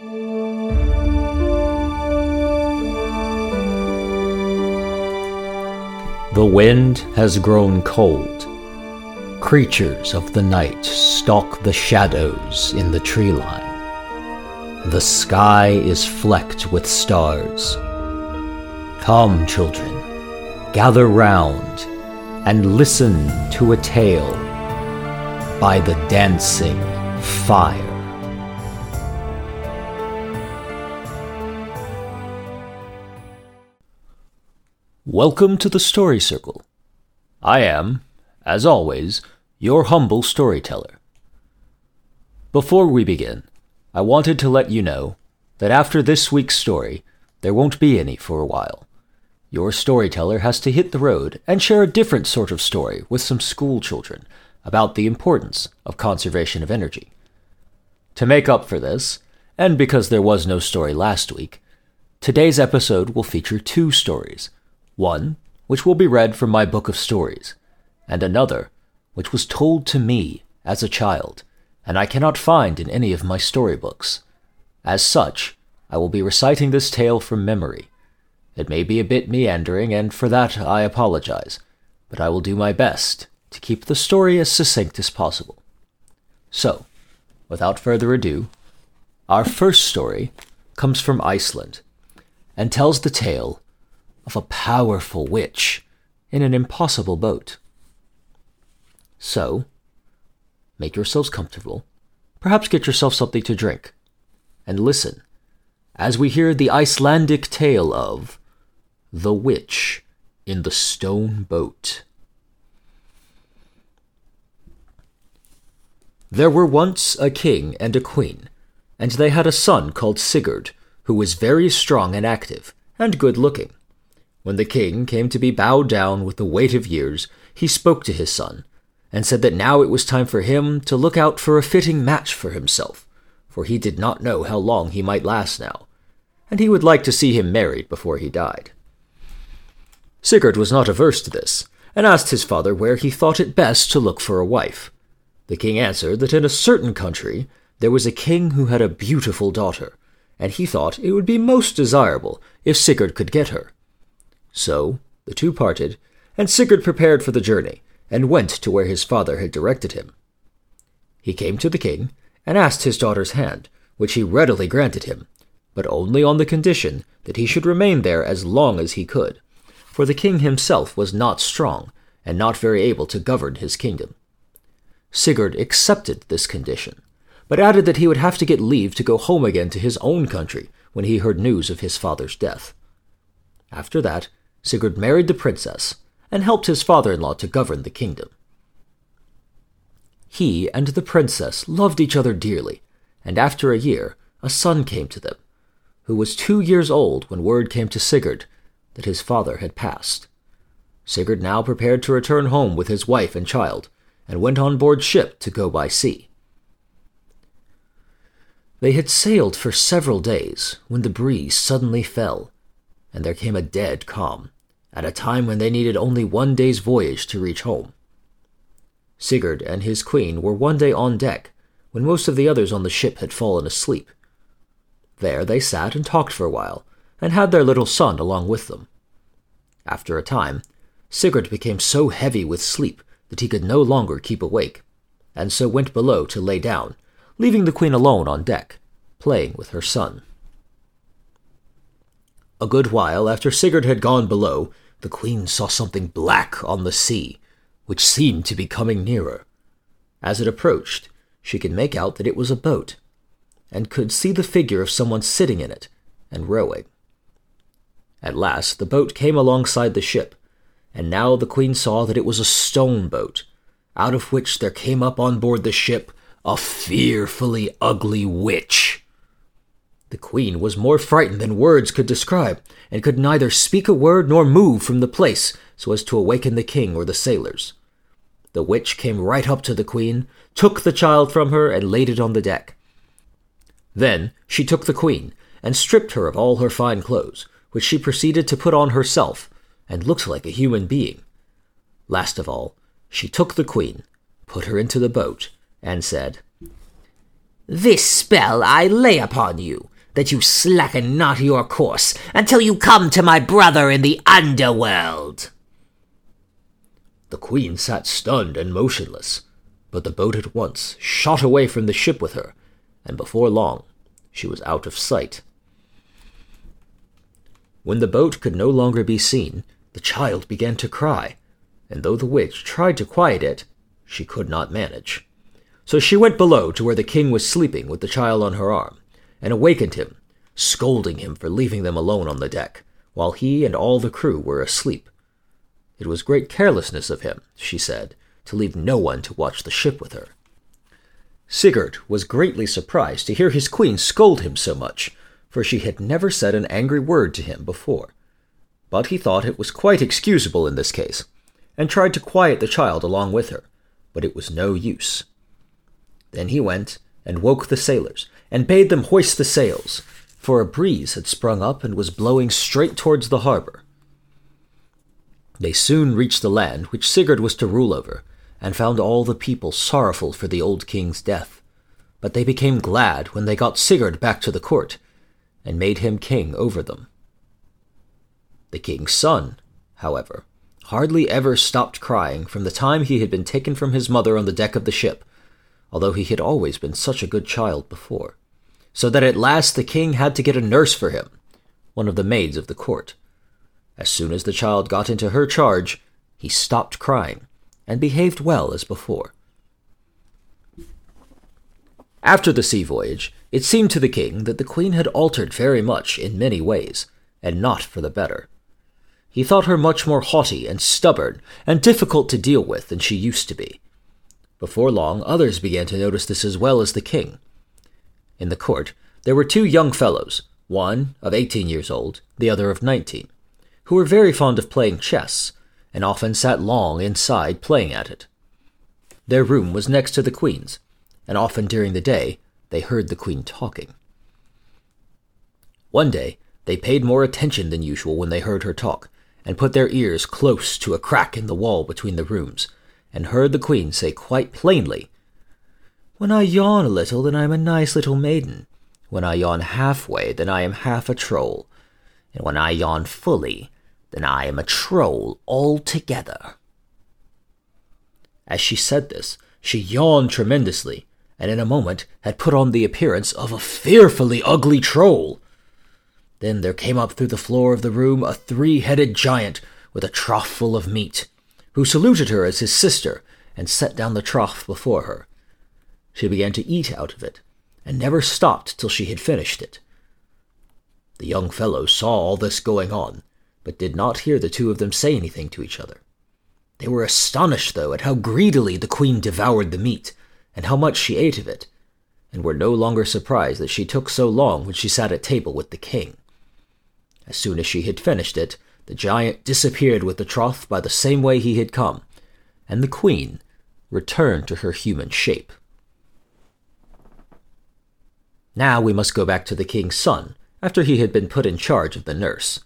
The wind has grown cold. Creatures of the night stalk the shadows in the tree line. The sky is flecked with stars. Come, children, gather round and listen to a tale by the dancing fire. Welcome to the Story Circle. I am, as always, your humble storyteller. Before we begin, I wanted to let you know that after this week's story, there won't be any for a while. Your storyteller has to hit the road and share a different sort of story with some school children about the importance of conservation of energy. To make up for this, and because there was no story last week, today's episode will feature two stories one, which will be read from my book of stories, and another, which was told to me as a child, and I cannot find in any of my storybooks. As such, I will be reciting this tale from memory. It may be a bit meandering, and for that I apologize, but I will do my best to keep the story as succinct as possible. So, without further ado, our first story comes from Iceland and tells the tale of a powerful witch in an impossible boat. So, make yourselves comfortable, perhaps get yourself something to drink, and listen as we hear the Icelandic tale of The Witch in the Stone Boat. There were once a king and a queen, and they had a son called Sigurd, who was very strong and active, and good looking. When the king came to be bowed down with the weight of years, he spoke to his son, and said that now it was time for him to look out for a fitting match for himself, for he did not know how long he might last now, and he would like to see him married before he died. Sigurd was not averse to this, and asked his father where he thought it best to look for a wife. The king answered that in a certain country there was a king who had a beautiful daughter, and he thought it would be most desirable if Sigurd could get her. So the two parted, and Sigurd prepared for the journey, and went to where his father had directed him. He came to the king, and asked his daughter's hand, which he readily granted him, but only on the condition that he should remain there as long as he could, for the king himself was not strong, and not very able to govern his kingdom. Sigurd accepted this condition, but added that he would have to get leave to go home again to his own country when he heard news of his father's death. After that, Sigurd married the princess and helped his father in law to govern the kingdom. He and the princess loved each other dearly, and after a year, a son came to them, who was two years old when word came to Sigurd that his father had passed. Sigurd now prepared to return home with his wife and child, and went on board ship to go by sea. They had sailed for several days when the breeze suddenly fell, and there came a dead calm at a time when they needed only one day's voyage to reach home. Sigurd and his queen were one day on deck when most of the others on the ship had fallen asleep. There they sat and talked for a while, and had their little son along with them. After a time, Sigurd became so heavy with sleep that he could no longer keep awake, and so went below to lay down, leaving the queen alone on deck, playing with her son. A good while after Sigurd had gone below, the queen saw something black on the sea, which seemed to be coming nearer. As it approached, she could make out that it was a boat, and could see the figure of someone sitting in it and rowing. At last the boat came alongside the ship, and now the queen saw that it was a stone boat, out of which there came up on board the ship a fearfully ugly witch. The queen was more frightened than words could describe, and could neither speak a word nor move from the place so as to awaken the king or the sailors. The witch came right up to the queen, took the child from her, and laid it on the deck. Then she took the queen, and stripped her of all her fine clothes, which she proceeded to put on herself, and looked like a human being. Last of all, she took the queen, put her into the boat, and said, This spell I lay upon you, that you slacken not your course until you come to my brother in the underworld. The queen sat stunned and motionless, but the boat at once shot away from the ship with her, and before long she was out of sight. When the boat could no longer be seen, the child began to cry, and though the witch tried to quiet it, she could not manage. So she went below to where the king was sleeping with the child on her arm, and awakened him, scolding him for leaving them alone on the deck, while he and all the crew were asleep. It was great carelessness of him, she said, to leave no one to watch the ship with her. Sigurd was greatly surprised to hear his queen scold him so much, for she had never said an angry word to him before. But he thought it was quite excusable in this case, and tried to quiet the child along with her, but it was no use. Then he went and woke the sailors, and bade them hoist the sails, for a breeze had sprung up and was blowing straight towards the harbor. They soon reached the land which Sigurd was to rule over, and found all the people sorrowful for the old king's death. But they became glad when they got Sigurd back to the court, and made him king over them. The king's son, however, hardly ever stopped crying from the time he had been taken from his mother on the deck of the ship, although he had always been such a good child before, so that at last the king had to get a nurse for him, one of the maids of the court. As soon as the child got into her charge, he stopped crying and behaved well as before. After the sea voyage, it seemed to the king that the queen had altered very much in many ways, and not for the better. He thought her much more haughty and stubborn and difficult to deal with than she used to be. Before long, others began to notice this as well as the king. In the court, there were two young fellows, one of eighteen years old, the other of nineteen, who were very fond of playing chess, and often sat long inside playing at it. Their room was next to the queen's, and often during the day they heard the queen talking. One day, they paid more attention than usual when they heard her talk, and put their ears close to a crack in the wall between the rooms, and heard the queen say quite plainly, When I yawn a little, then I am a nice little maiden. When I yawn halfway, then I am half a troll. And when I yawn fully, then I am a troll altogether. As she said this, she yawned tremendously, and in a moment had put on the appearance of a fearfully ugly troll. Then there came up through the floor of the room a three headed giant with a trough full of meat, who saluted her as his sister and set down the trough before her. She began to eat out of it, and never stopped till she had finished it. The young fellow saw all this going on, but did not hear the two of them say anything to each other. They were astonished, though, at how greedily the queen devoured the meat, and how much she ate of it, and were no longer surprised that she took so long when she sat at table with the king. As soon as she had finished it, the giant disappeared with the trough by the same way he had come, and the queen returned to her human shape. Now we must go back to the king's son, after he had been put in charge of the nurse.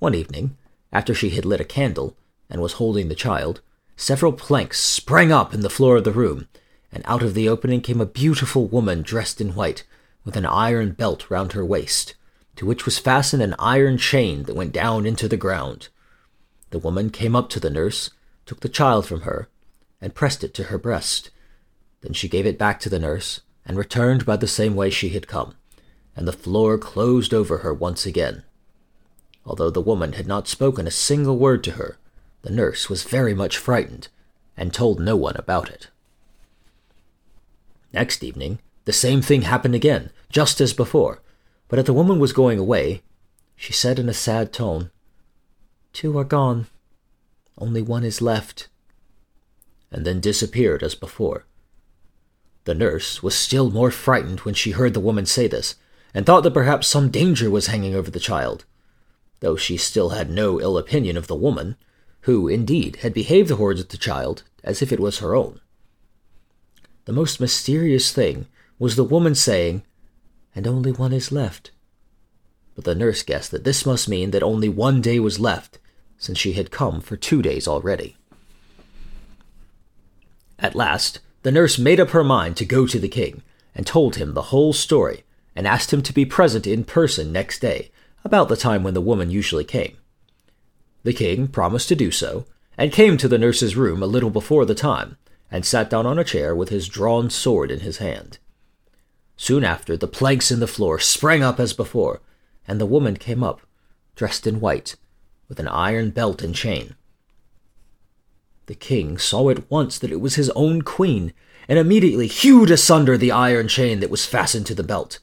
One evening, after she had lit a candle and was holding the child, several planks sprang up in the floor of the room, and out of the opening came a beautiful woman dressed in white, with an iron belt round her waist, to which was fastened an iron chain that went down into the ground. The woman came up to the nurse, took the child from her, and pressed it to her breast. Then she gave it back to the nurse, and returned by the same way she had come, and the floor closed over her once again. Although the woman had not spoken a single word to her, the nurse was very much frightened, and told no one about it. Next evening, the same thing happened again, just as before, but as the woman was going away, she said in a sad tone, Two are gone, only one is left, and then disappeared as before. The nurse was still more frightened when she heard the woman say this, and thought that perhaps some danger was hanging over the child though she still had no ill opinion of the woman, who, indeed, had behaved towards the child as if it was her own. The most mysterious thing was the woman saying, And only one is left. But the nurse guessed that this must mean that only one day was left, since she had come for two days already. At last, the nurse made up her mind to go to the king, and told him the whole story, and asked him to be present in person next day, about the time when the woman usually came. The king promised to do so, and came to the nurse's room a little before the time, and sat down on a chair with his drawn sword in his hand. Soon after, the planks in the floor sprang up as before, and the woman came up, dressed in white, with an iron belt and chain. The king saw at once that it was his own queen, and immediately hewed asunder the iron chain that was fastened to the belt.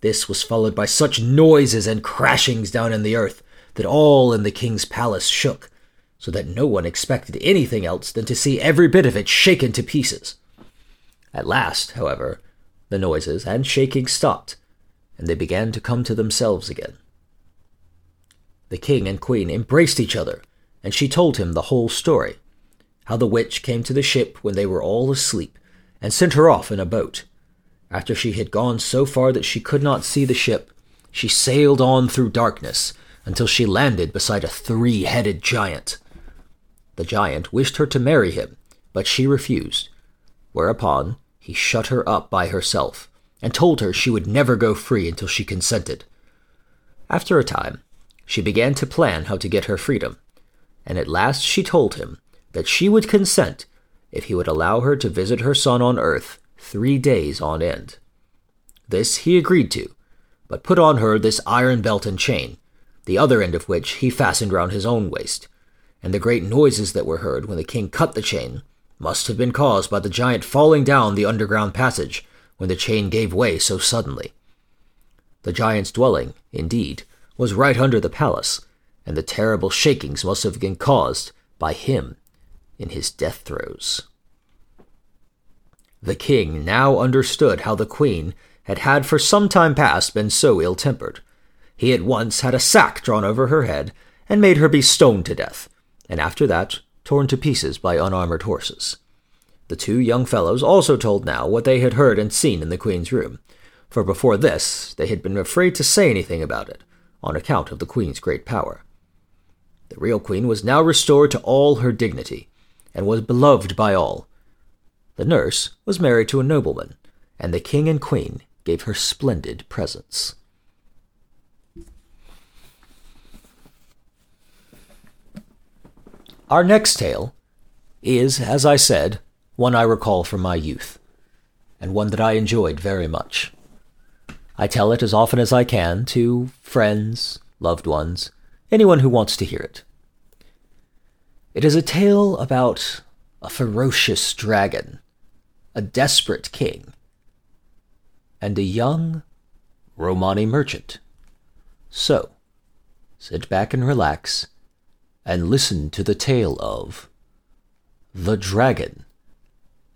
This was followed by such noises and crashings down in the earth that all in the king's palace shook, so that no one expected anything else than to see every bit of it shaken to pieces. At last, however, the noises and shaking stopped, and they began to come to themselves again. The king and queen embraced each other, and she told him the whole story how the witch came to the ship when they were all asleep, and sent her off in a boat. After she had gone so far that she could not see the ship, she sailed on through darkness until she landed beside a three headed giant. The giant wished her to marry him, but she refused, whereupon he shut her up by herself and told her she would never go free until she consented. After a time, she began to plan how to get her freedom, and at last she told him that she would consent if he would allow her to visit her son on earth three days on end. This he agreed to, but put on her this iron belt and chain, the other end of which he fastened round his own waist, and the great noises that were heard when the king cut the chain must have been caused by the giant falling down the underground passage when the chain gave way so suddenly. The giant's dwelling, indeed, was right under the palace, and the terrible shakings must have been caused by him in his death throes. The king now understood how the queen had had for some time past been so ill tempered. He at once had a sack drawn over her head and made her be stoned to death, and after that torn to pieces by unarmored horses. The two young fellows also told now what they had heard and seen in the queen's room, for before this they had been afraid to say anything about it, on account of the queen's great power. The real queen was now restored to all her dignity, and was beloved by all. The nurse was married to a nobleman, and the king and queen gave her splendid presents. Our next tale is, as I said, one I recall from my youth, and one that I enjoyed very much. I tell it as often as I can to friends, loved ones, anyone who wants to hear it. It is a tale about a ferocious dragon, a desperate king, and a young Romani merchant. So, sit back and relax and listen to the tale of The Dragon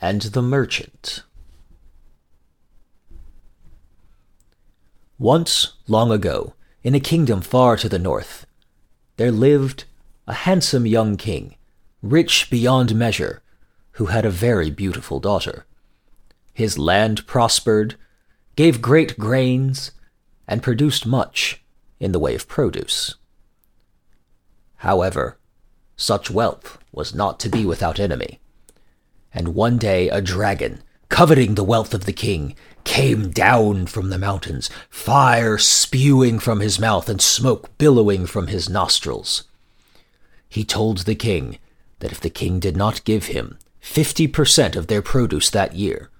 and the Merchant. Once, long ago, in a kingdom far to the north, there lived a handsome young king, rich beyond measure, who had a very beautiful daughter. His land prospered, gave great grains, and produced much in the way of produce. However, such wealth was not to be without enemy. And one day a dragon, coveting the wealth of the king, came down from the mountains, fire spewing from his mouth and smoke billowing from his nostrils he told the king that if the king did not give him 50% of their produce that year,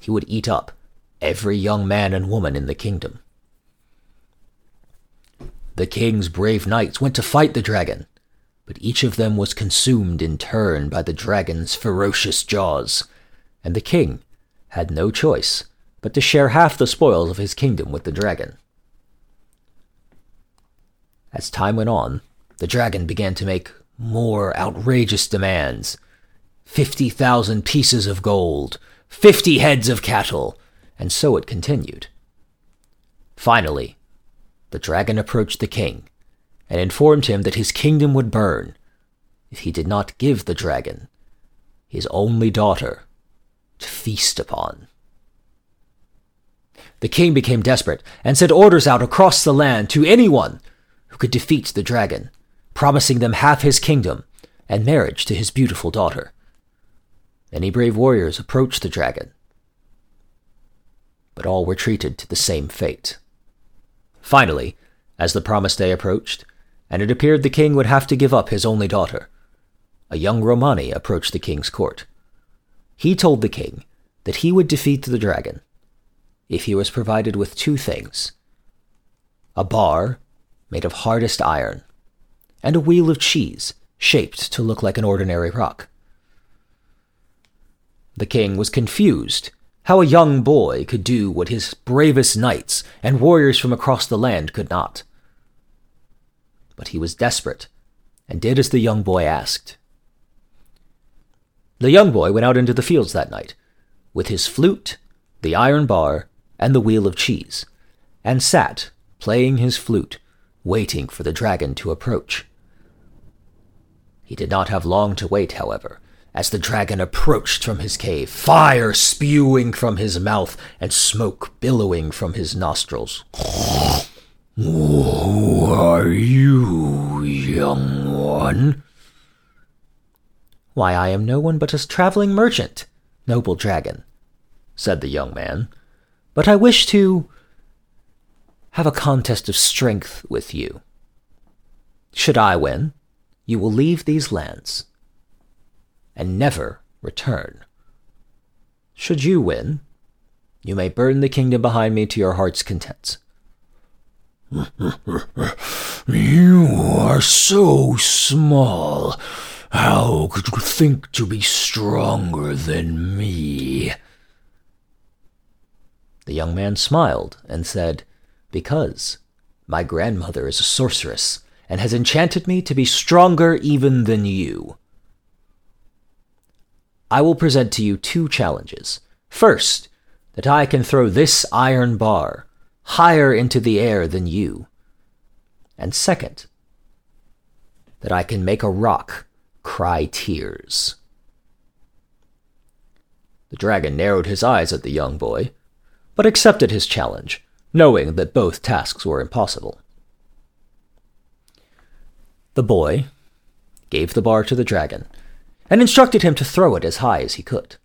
he would eat up every young man and woman in the kingdom. The king's brave knights went to fight the dragon, but each of them was consumed in turn by the dragon's ferocious jaws, and the king had no choice but to share half the spoils of his kingdom with the dragon. As time went on, the dragon began to make more outrageous demands 50,000 pieces of gold, 50 heads of cattle, and so it continued. Finally, the dragon approached the king and informed him that his kingdom would burn if he did not give the dragon his only daughter to feast upon. The king became desperate and sent orders out across the land to anyone who could defeat the dragon promising them half his kingdom and marriage to his beautiful daughter. Many brave warriors approached the dragon. but all were treated to the same fate. Finally, as the promised day approached, and it appeared the king would have to give up his only daughter, a young Romani approached the king's court. He told the king that he would defeat the dragon if he was provided with two things a bar made of hardest iron, and a wheel of cheese shaped to look like an ordinary rock. The king was confused how a young boy could do what his bravest knights and warriors from across the land could not. But he was desperate and did as the young boy asked. The young boy went out into the fields that night with his flute, the iron bar, and the wheel of cheese, and sat playing his flute, waiting for the dragon to approach. He did not have long to wait, however, as the dragon approached from his cave, fire spewing from his mouth and smoke billowing from his nostrils. Who are you, young one? Why, I am no one but a traveling merchant, noble dragon, said the young man. But I wish to have a contest of strength with you. Should I win, you will leave these lands and never return. Should you win, you may burn the kingdom behind me to your heart's content. you are so small. How could you think to be stronger than me? The young man smiled and said, because my grandmother is a sorceress and has enchanted me to be stronger even than you. I will present to you two challenges. First, that I can throw this iron bar higher into the air than you. And second, that I can make a rock cry tears. The dragon narrowed his eyes at the young boy, but accepted his challenge knowing that both tasks were impossible. The boy gave the bar to the dragon and instructed him to throw it as high as he could.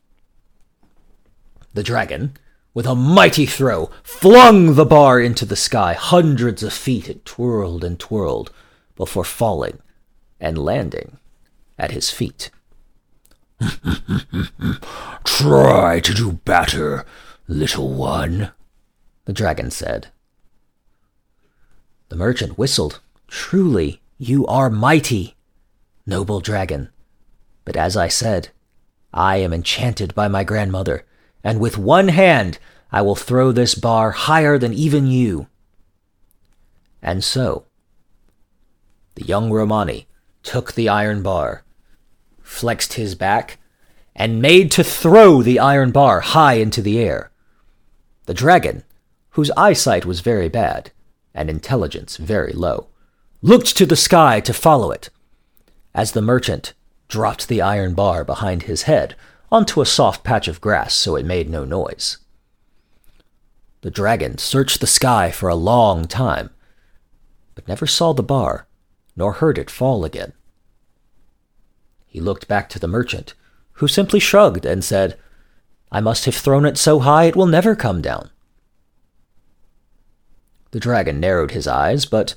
The dragon, with a mighty throw, flung the bar into the sky. Hundreds of feet it twirled and twirled before falling and landing at his feet. Try to do better, little one, the dragon said. The merchant whistled. Truly, you are mighty, noble dragon. But as I said, I am enchanted by my grandmother, and with one hand I will throw this bar higher than even you. And so, the young Romani took the iron bar, flexed his back, and made to throw the iron bar high into the air. The dragon whose eyesight was very bad and intelligence very low, looked to the sky to follow it, as the merchant dropped the iron bar behind his head onto a soft patch of grass so it made no noise. The dragon searched the sky for a long time, but never saw the bar, nor heard it fall again. He looked back to the merchant, who simply shrugged and said, I must have thrown it so high it will never come down. The dragon narrowed his eyes, but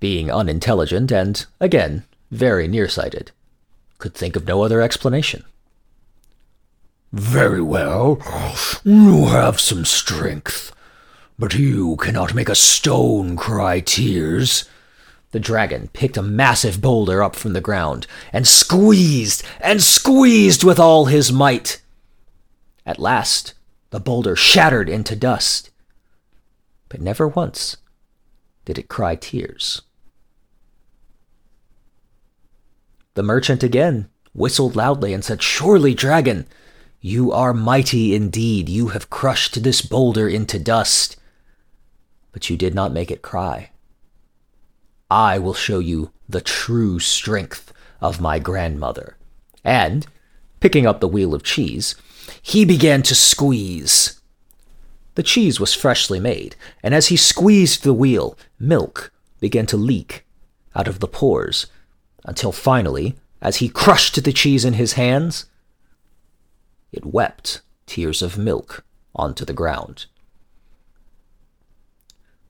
being unintelligent and, again, very nearsighted, could think of no other explanation. Very well. You have some strength, but you cannot make a stone cry tears. The dragon picked a massive boulder up from the ground and squeezed and squeezed with all his might. At last, the boulder shattered into dust, but never once did it cry tears. The merchant again whistled loudly and said, Surely, dragon, you are mighty indeed. You have crushed this boulder into dust, but you did not make it cry. I will show you the true strength of my grandmother. And, picking up the wheel of cheese, he began to squeeze the cheese was freshly made, and as he squeezed the wheel, milk began to leak out of the pores, until finally, as he crushed the cheese in his hands, it wept tears of milk onto the ground.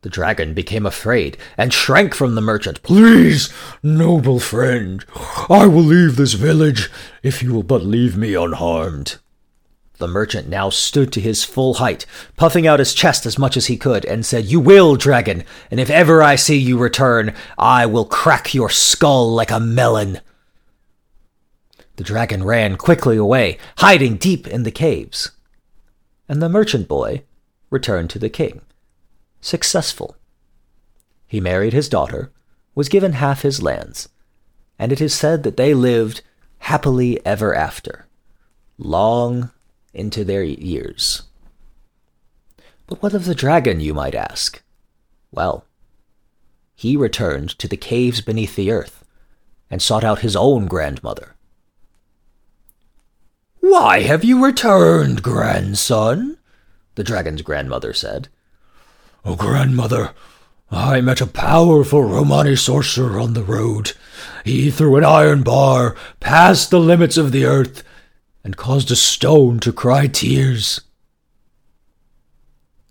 The dragon became afraid and shrank from the merchant. Please, noble friend, I will leave this village if you will but leave me unharmed. The merchant now stood to his full height, puffing out his chest as much as he could, and said, You will, dragon, and if ever I see you return, I will crack your skull like a melon. The dragon ran quickly away, hiding deep in the caves. And the merchant boy returned to the king, successful. He married his daughter, was given half his lands, and it is said that they lived happily ever after, long into their ears. But what of the dragon, you might ask? Well, he returned to the caves beneath the earth and sought out his own grandmother. Why have you returned, grandson? the dragon's grandmother said. Oh, grandmother, I met a powerful Romani sorcerer on the road. He threw an iron bar past the limits of the earth and caused a stone to cry tears.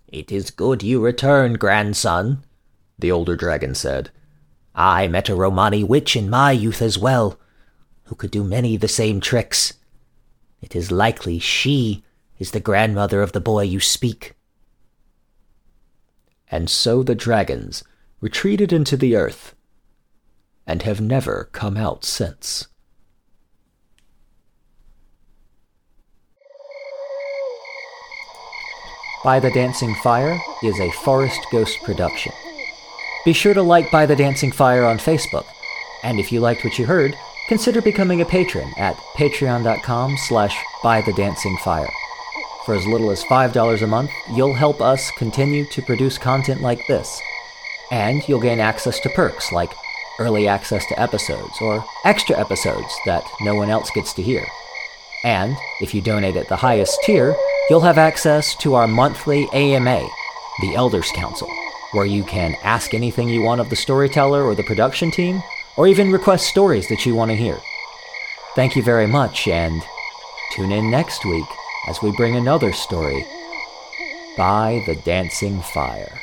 It is good you returned, grandson, the older dragon said. I met a Romani witch in my youth as well, who could do many the same tricks. It is likely she is the grandmother of the boy you speak. And so the dragons retreated into the earth and have never come out since. By the Dancing Fire is a Forest Ghost production. Be sure to like By the Dancing Fire on Facebook, and if you liked what you heard, consider becoming a patron at patreon.com slash by the dancing fire. For as little as $5 a month, you'll help us continue to produce content like this. And you'll gain access to perks like early access to episodes or extra episodes that no one else gets to hear. And if you donate at the highest tier, you'll have access to our monthly AMA, the Elders Council, where you can ask anything you want of the storyteller or the production team, or even request stories that you want to hear. Thank you very much, and tune in next week as we bring another story by the Dancing Fire.